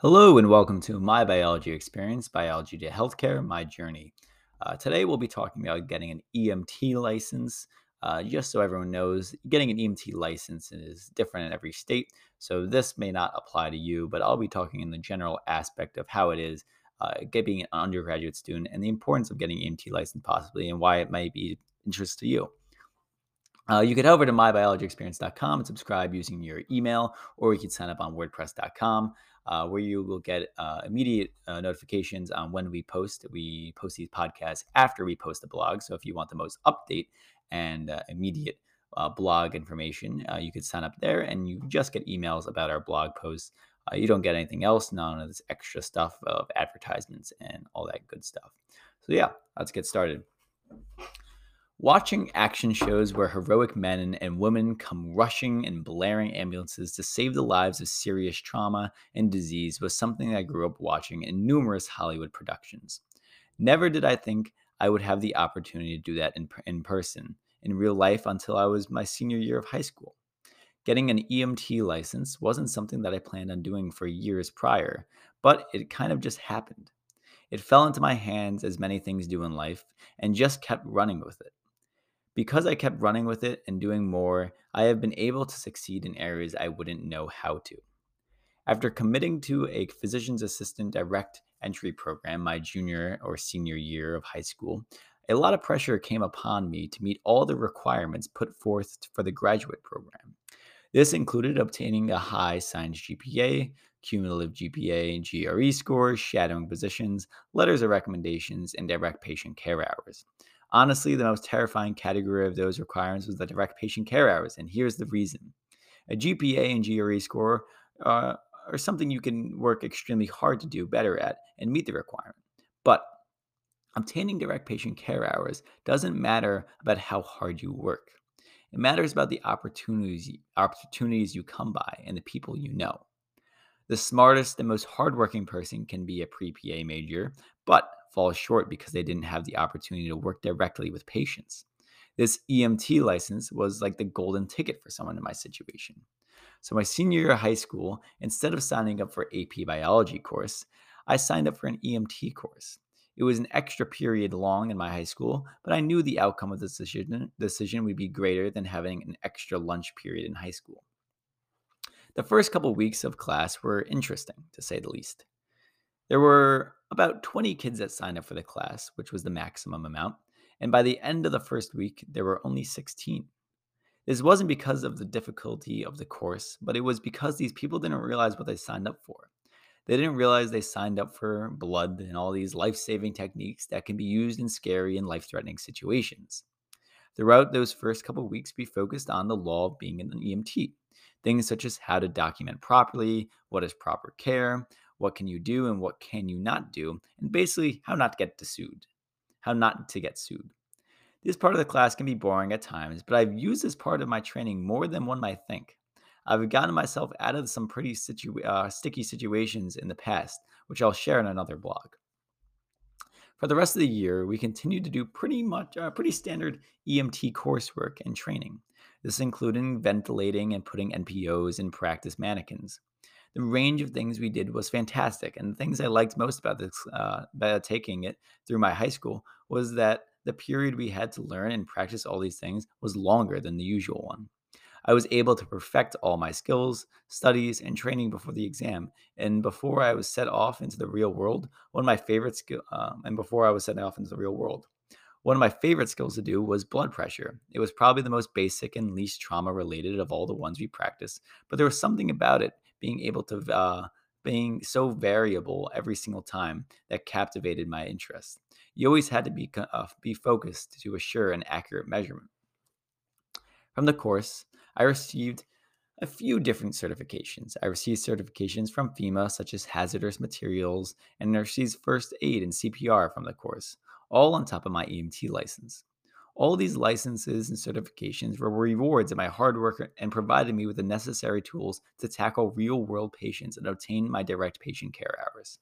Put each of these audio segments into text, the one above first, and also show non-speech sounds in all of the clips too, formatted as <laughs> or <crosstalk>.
Hello and welcome to My Biology Experience Biology to Healthcare My Journey. Uh, today we'll be talking about getting an EMT license. Uh, just so everyone knows, getting an EMT license is different in every state, so this may not apply to you, but I'll be talking in the general aspect of how it is uh, being an undergraduate student and the importance of getting EMT license possibly and why it might be interest to you. Uh, you can head over to mybiologyexperience.com and subscribe using your email, or you can sign up on WordPress.com, uh, where you will get uh, immediate uh, notifications on when we post. We post these podcasts after we post the blog. So if you want the most update and uh, immediate uh, blog information, you could sign up there, and you just get emails about our blog posts. you don't get anything else, none of this extra stuff of advertisements and all that good stuff. So yeah, let's get started. Watching action shows where heroic men and women come rushing and blaring ambulances to save the lives of serious trauma and disease was something I grew up watching in numerous Hollywood productions. Never did I think I would have the opportunity to do that in, in person, in real life, until I was my senior year of high school. Getting an EMT license wasn't something that I planned on doing for years prior, but it kind of just happened. It fell into my hands as many things do in life and just kept running with it. Because I kept running with it and doing more, I have been able to succeed in areas I wouldn't know how to. After committing to a physician's assistant direct entry program my junior or senior year of high school, a lot of pressure came upon me to meet all the requirements put forth for the graduate program. This included obtaining a high science GPA, cumulative GPA GRE scores, shadowing positions, letters of recommendations, and direct patient care hours. Honestly, the most terrifying category of those requirements was the direct patient care hours, and here's the reason. A GPA and GRE score uh, are something you can work extremely hard to do better at and meet the requirement. But obtaining direct patient care hours doesn't matter about how hard you work. It matters about the opportunities opportunities you come by and the people you know. The smartest and most hardworking person can be a pre-PA major, but falls short because they didn't have the opportunity to work directly with patients. This EMT license was like the golden ticket for someone in my situation. So, my senior year of high school, instead of signing up for AP biology course, I signed up for an EMT course. It was an extra period long in my high school, but I knew the outcome of the decision, decision would be greater than having an extra lunch period in high school. The first couple weeks of class were interesting, to say the least. There were about 20 kids that signed up for the class, which was the maximum amount, and by the end of the first week, there were only 16. This wasn't because of the difficulty of the course, but it was because these people didn't realize what they signed up for. They didn't realize they signed up for blood and all these life saving techniques that can be used in scary and life threatening situations. Throughout those first couple weeks, we focused on the law of being an EMT. Things such as how to document properly, what is proper care, what can you do and what can you not do, and basically how not to get sued, how not to get sued. This part of the class can be boring at times, but I've used this part of my training more than one might think. I've gotten myself out of some pretty uh, sticky situations in the past, which I'll share in another blog. For the rest of the year, we continue to do pretty much uh, pretty standard EMT coursework and training. This including ventilating and putting NPOs in practice mannequins the range of things we did was fantastic. And the things I liked most about this, uh, about taking it through my high school, was that the period we had to learn and practice all these things was longer than the usual one. I was able to perfect all my skills, studies, and training before the exam. And before I was set off into the real world, one of my favorite skills, uh, and before I was set off into the real world, one of my favorite skills to do was blood pressure. It was probably the most basic and least trauma related of all the ones we practiced, but there was something about it being able to uh, being so variable every single time that captivated my interest. You always had to be uh, be focused to assure an accurate measurement. From the course, I received a few different certifications. I received certifications from FEMA, such as hazardous materials, and received first aid and CPR from the course, all on top of my EMT license. All these licenses and certifications were rewards of my hard work and provided me with the necessary tools to tackle real world patients and obtain my direct patient care hours.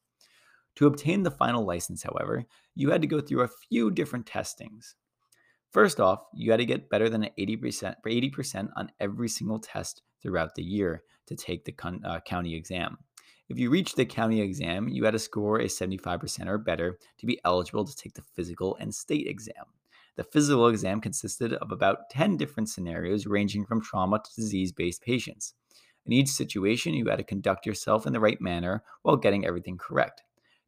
To obtain the final license, however, you had to go through a few different testings. First off, you had to get better than 80%, 80% on every single test throughout the year to take the uh, county exam. If you reached the county exam, you had to score a 75% or better to be eligible to take the physical and state exam. The physical exam consisted of about 10 different scenarios ranging from trauma to disease based patients. In each situation, you had to conduct yourself in the right manner while getting everything correct.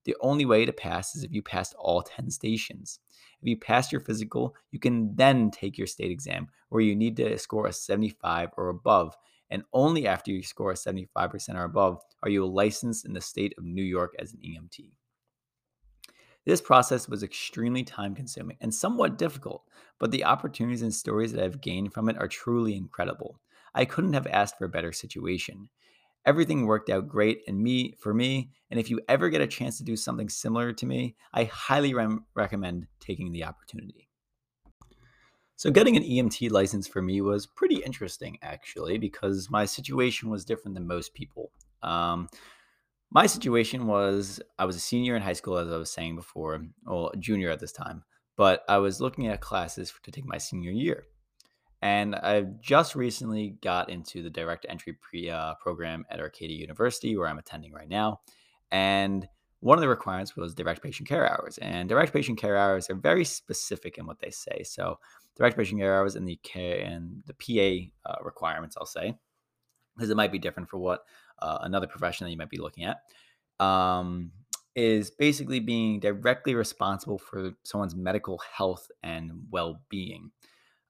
The only way to pass is if you passed all 10 stations. If you pass your physical, you can then take your state exam, where you need to score a 75 or above. And only after you score a 75% or above are you licensed in the state of New York as an EMT. This process was extremely time consuming and somewhat difficult, but the opportunities and stories that I've gained from it are truly incredible. I couldn't have asked for a better situation. Everything worked out great and me for me, and if you ever get a chance to do something similar to me, I highly re- recommend taking the opportunity. So getting an EMT license for me was pretty interesting actually because my situation was different than most people. Um, my situation was I was a senior in high school, as I was saying before, well, junior at this time, but I was looking at classes to take my senior year. And I've just recently got into the direct entry pre, uh, program at Arcadia University, where I'm attending right now. And one of the requirements was direct patient care hours. And direct patient care hours are very specific in what they say. So, direct patient care hours and the care and the PA uh, requirements, I'll say, because it might be different for what uh, another profession that you might be looking at, um, is basically being directly responsible for someone's medical health and well being,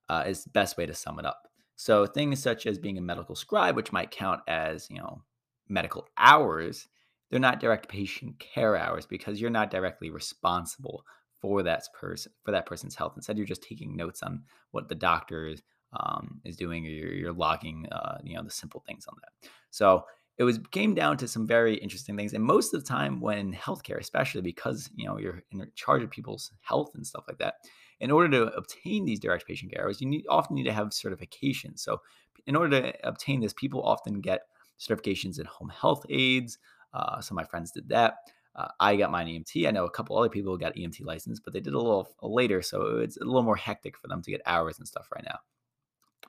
uh, is the best way to sum it up. So things such as being a medical scribe, which might count as, you know, medical hours, they're not direct patient care hours because you're not directly responsible for that person for that person's health. Instead, you're just taking notes on what the doctor um, is doing, or you're, you're logging, uh, you know, the simple things on that. So it was came down to some very interesting things and most of the time when healthcare especially because you know you're in charge of people's health and stuff like that in order to obtain these direct patient care hours you need often need to have certifications. So in order to obtain this people often get certifications in home health aides uh, some of my friends did that. Uh, i got mine emt i know a couple other people got emt license but they did a little later so it's a little more hectic for them to get hours and stuff right now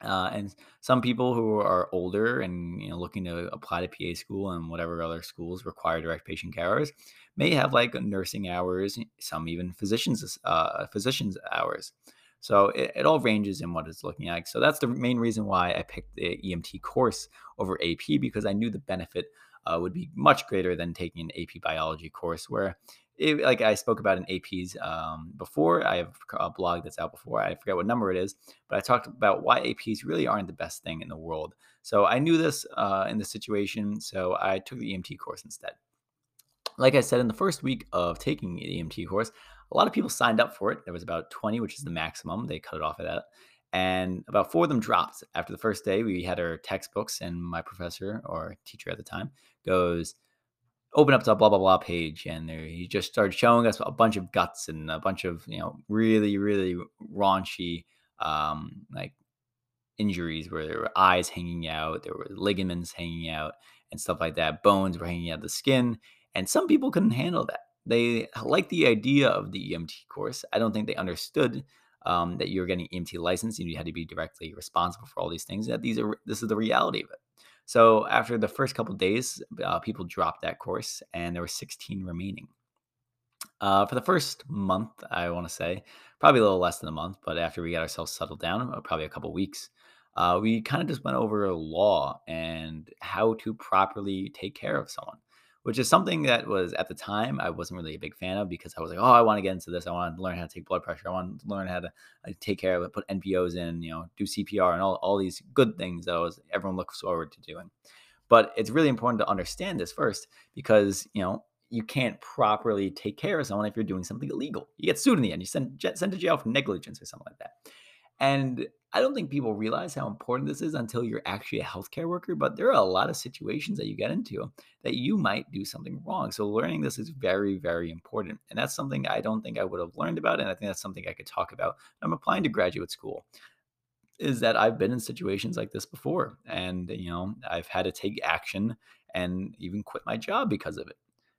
uh, and some people who are older and you know looking to apply to PA school and whatever other schools require direct patient carers may have like nursing hours, some even physicians uh, physicians hours. So it, it, all ranges in what it's looking like. So that's the main reason why I picked the EMT course over AP because I knew the benefit uh, would be much greater than taking an AP biology course where it, like I spoke about in APs um, before. I have a blog that's out before. I forget what number it is, but I talked about why APs really aren't the best thing in the world. So I knew this uh, in the situation, so I took the EMT course instead. Like I said, in the first week of taking the EMT course, a lot of people signed up for it. There was about 20, which is the maximum. They cut it off at that. And about four of them dropped. After the first day, we had our textbooks, and my professor or teacher at the time goes, open up to a blah blah blah page and there, he just started showing us a bunch of guts and a bunch of you know really really raunchy um like injuries where there were eyes hanging out there were ligaments hanging out and stuff like that bones were hanging out of the skin and some people couldn't handle that. They liked the idea of the emt course. I don't think they understood um, that you're getting emt license and you had to be directly responsible for all these things that these are this is the reality of it so after the first couple days, uh, people dropped that course, and there were 16 remaining. Uh, for the first month, I want to say, probably a little less than a month, but after we got ourselves settled down, uh, probably a couple weeks, uh, we kind of just went over law and how to properly take care of someone which is something that was at the time I wasn't really a big fan of because I was like, oh, I want to get into this. I want to learn how to take blood pressure. I want to learn how to take care of it, put NPOs in, you know, do CPR and all, all these good things that was everyone looks forward to doing. But it's really important to understand this first because, you know, you can't properly take care of someone if you're doing something illegal. You get sued in the end. You send sent to jail for negligence or something like that. And I don't think people realize how important this is until you're actually a healthcare worker, but there are a lot of situations that you get into that you might do something wrong. So learning this is very, very important. And that's something I don't think I would have learned about. And I think that's something I could talk about. I'm applying to graduate school. Is that I've been in situations like this before. And, you know, I've had to take action and even quit my job because of it.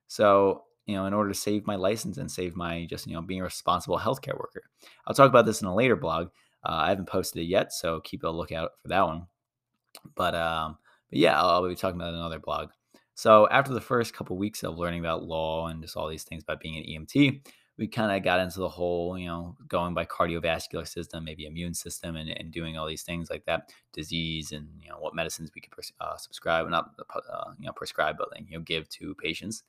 So you know, in order to save my license and save my just, you know, being a responsible healthcare worker. I'll talk about this in a later blog, uh, I haven't posted it yet, so keep a lookout for that one. But um, but yeah, I'll, I'll be talking about another blog. So after the first couple weeks of learning about law and just all these things about being an EMT, we kind of got into the whole, you know, going by cardiovascular system, maybe immune system, and, and doing all these things like that, disease, and you know what medicines we could pres- uh, subscribe, not uh, you know prescribe, but you know give to patients.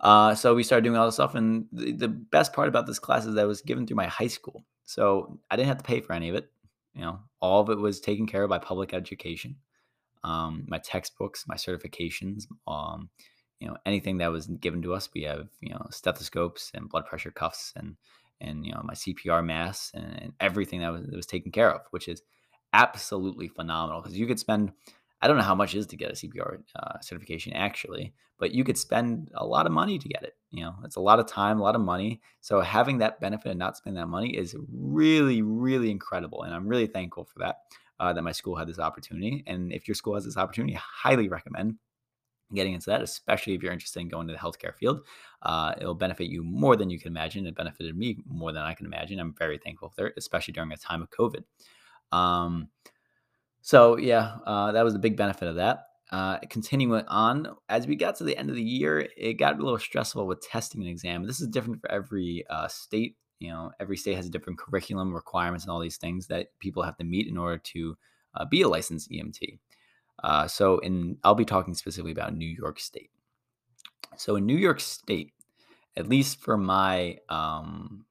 Uh, so we started doing all this stuff, and the, the best part about this class is that it was given through my high school, so I didn't have to pay for any of it. You know, all of it was taken care of by public education um, my textbooks, my certifications, um, you know, anything that was given to us. We have, you know, stethoscopes and blood pressure cuffs and, and, you know, my CPR masks and, and everything that was, that was taken care of, which is absolutely phenomenal because you could spend, I don't know how much it is to get a CPR uh, certification actually, but you could spend a lot of money to get it. You know, it's a lot of time, a lot of money. So having that benefit and not spending that money is really, really incredible. And I'm really thankful for that uh, that my school had this opportunity. And if your school has this opportunity, I highly recommend getting into that, especially if you're interested in going to the healthcare field. Uh, it'll benefit you more than you can imagine. It benefited me more than I can imagine. I'm very thankful for it, especially during a time of COVID. Um, so yeah, uh, that was the big benefit of that. Uh, continuing on, as we got to the end of the year, it got a little stressful with testing and exam. This is different for every uh, state you know every state has a different curriculum requirements and all these things that people have to meet in order to uh, be a licensed emt uh, so in i'll be talking specifically about new york state so in new york state at least for my um,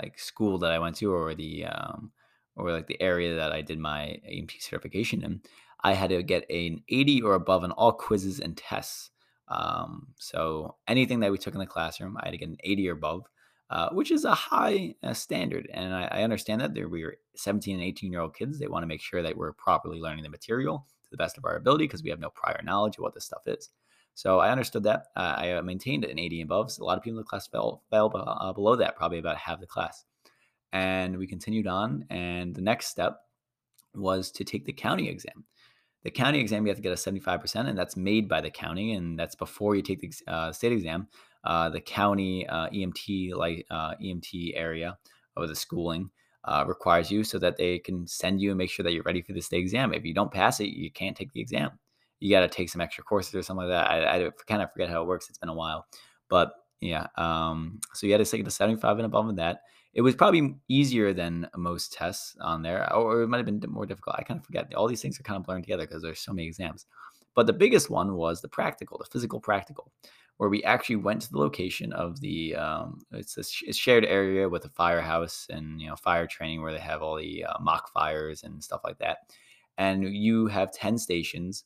like school that i went to or the um, or like the area that i did my emt certification in i had to get an 80 or above on all quizzes and tests um, so anything that we took in the classroom i had to get an 80 or above uh, which is a high uh, standard. And I, I understand that we are 17 and 18 year old kids. They want to make sure that we're properly learning the material to the best of our ability because we have no prior knowledge of what this stuff is. So I understood that. Uh, I uh, maintained an 80 above. So a lot of people in the class fell, fell uh, below that, probably about half the class. And we continued on. And the next step was to take the county exam. The county exam, you have to get a 75%, and that's made by the county, and that's before you take the uh, state exam. Uh, the county uh, EMT like uh, EMT area or the schooling uh, requires you so that they can send you and make sure that you're ready for the state exam. If you don't pass it, you can't take the exam. You got to take some extra courses or something like that. I, I kind of forget how it works. It's been a while, but yeah. Um, so you had to take the 75 and above in that. It was probably easier than most tests on there, or it might have been more difficult. I kind of forget. All these things are kind of blurring together because there's so many exams. But the biggest one was the practical, the physical practical, where we actually went to the location of the um, it's a shared area with a firehouse and you know fire training where they have all the uh, mock fires and stuff like that. And you have ten stations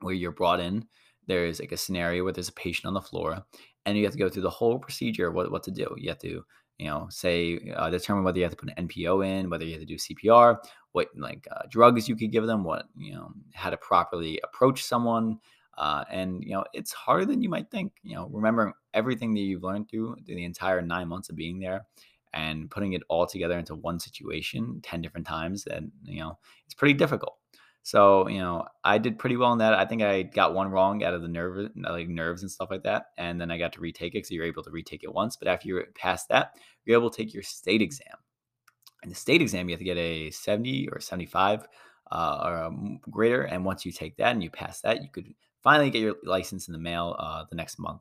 where you're brought in. There's like a scenario where there's a patient on the floor, and you have to go through the whole procedure of what, what to do. You have to you know, say uh, determine whether you have to put an NPO in, whether you have to do CPR, what like uh, drugs you could give them, what you know, how to properly approach someone, uh, and you know, it's harder than you might think. You know, remembering everything that you've learned through the entire nine months of being there, and putting it all together into one situation ten different times, and you know, it's pretty difficult. So, you know, I did pretty well in that. I think I got one wrong out of the nerve, like nerves and stuff like that. And then I got to retake it. So you're able to retake it once. But after you pass that, you're able to take your state exam. And the state exam, you have to get a 70 or 75 uh, or greater. And once you take that and you pass that, you could finally get your license in the mail uh, the next month.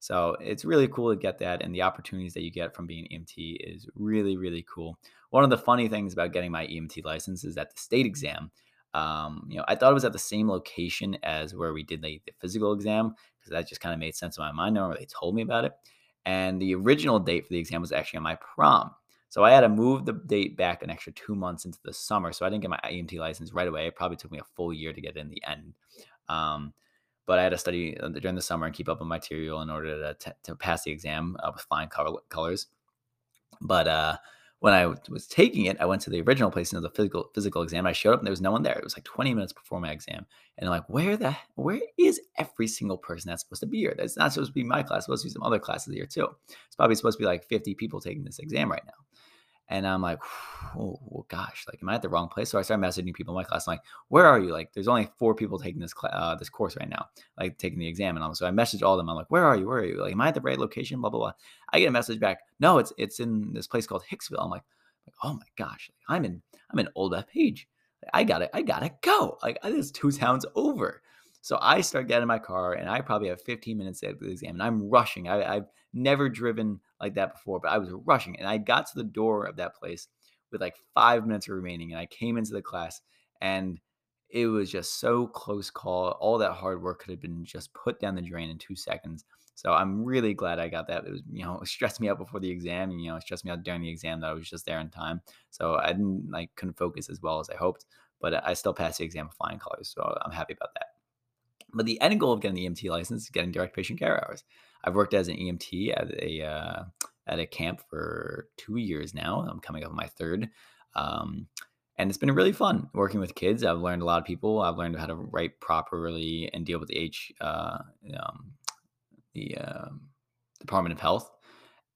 So it's really cool to get that. And the opportunities that you get from being EMT is really, really cool. One of the funny things about getting my EMT license is that the state exam, um, you know, I thought it was at the same location as where we did the, the physical exam because that just kind of made sense in my mind. Or they told me about it, and the original date for the exam was actually on my prom. So I had to move the date back an extra two months into the summer. So I didn't get my EMT license right away. It probably took me a full year to get it in the end. Um, but I had to study uh, during the summer and keep up on material in order to, to, to pass the exam uh, with flying color, colors. But uh, when I was taking it, I went to the original place of the physical physical exam. I showed up and there was no one there. It was like 20 minutes before my exam. And I'm like, where the where is every single person that's supposed to be here? That's not supposed to be my class, it's supposed to be some other classes here too. It's probably supposed to be like 50 people taking this exam right now. And I'm like, <sighs> oh, well, gosh, like, am I at the wrong place? So I started messaging people in my class. I'm like, where are you? Like, there's only four people taking this cl- uh, this course right now, like taking the exam. And I'm, so I messaged all of them. I'm like, where are you? Where are you? Like, am I at the right location? Blah blah blah. I get a message back. No, it's it's in this place called Hicksville. I'm like, oh my gosh, I'm in I'm in Old Page. I got it. I gotta go. Like this two towns over. So I start getting in my car and I probably have 15 minutes after the exam and I'm rushing. I, I've never driven like that before, but I was rushing and I got to the door of that place with like five minutes remaining and I came into the class and it was just so close call. All that hard work could have been just put down the drain in two seconds. So I'm really glad I got that. It was, you know, it <laughs> stressed me out before the exam, and you know, it stressed me out during the exam that I was just there in time. So I didn't like couldn't focus as well as I hoped, but I still passed the exam flying colors. So I'm happy about that. But the end goal of getting the EMT license is getting direct patient care hours. I've worked as an EMT at a uh, at a camp for two years now. I'm coming up on my third. Um, and it's been really fun working with kids. I've learned a lot of people. I've learned how to write properly and deal with the H, uh, um, the uh, Department of Health,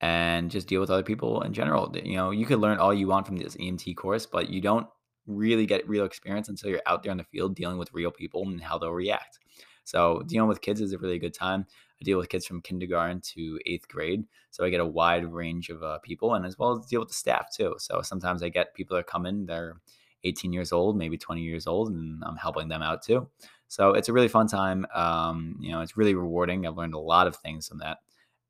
and just deal with other people in general. You know, you could learn all you want from this EMT course, but you don't really get real experience until you're out there in the field dealing with real people and how they'll react. So dealing with kids is a really good time. I deal with kids from kindergarten to eighth grade, so I get a wide range of uh, people, and as well as deal with the staff too. So sometimes I get people that come in, they're 18 years old, maybe 20 years old, and I'm helping them out too. So it's a really fun time. Um, you know, it's really rewarding. I've learned a lot of things from that,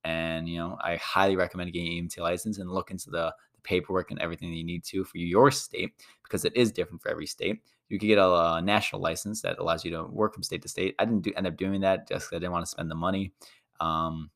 and you know, I highly recommend getting an EMT license and look into the paperwork and everything that you need to for your state because it is different for every state. You could get a, a, national license that allows you to work from state to state. I didn't do, end up doing that just because I didn't want to spend the money. Um,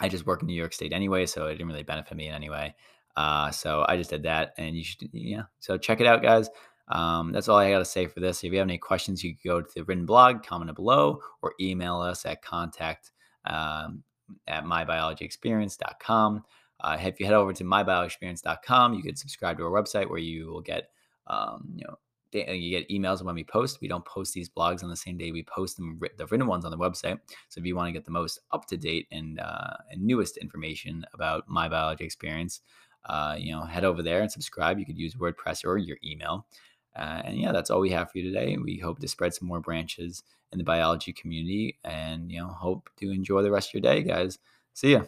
I just work in New York State anyway, so it didn't really benefit me in any way. Uh, so I just did that, and you should, yeah. So check it out, guys. Um, that's all I got to say for this. If you have any questions, you can go to the written blog, comment it below, or email us at contact um, at mybiologyexperience.com. Uh, if you head over to mybiologyexperience.com, you can subscribe to our website where you will get, um, you know, you get emails when we post. We don't post these blogs on the same day we post them, the written ones on the website. So if you want to get the most up to date and uh, and newest information about my biology experience, uh, you know, head over there and subscribe. You could use WordPress or your email. Uh, and yeah, that's all we have for you today. We hope to spread some more branches in the biology community, and you know, hope to enjoy the rest of your day, guys. See ya.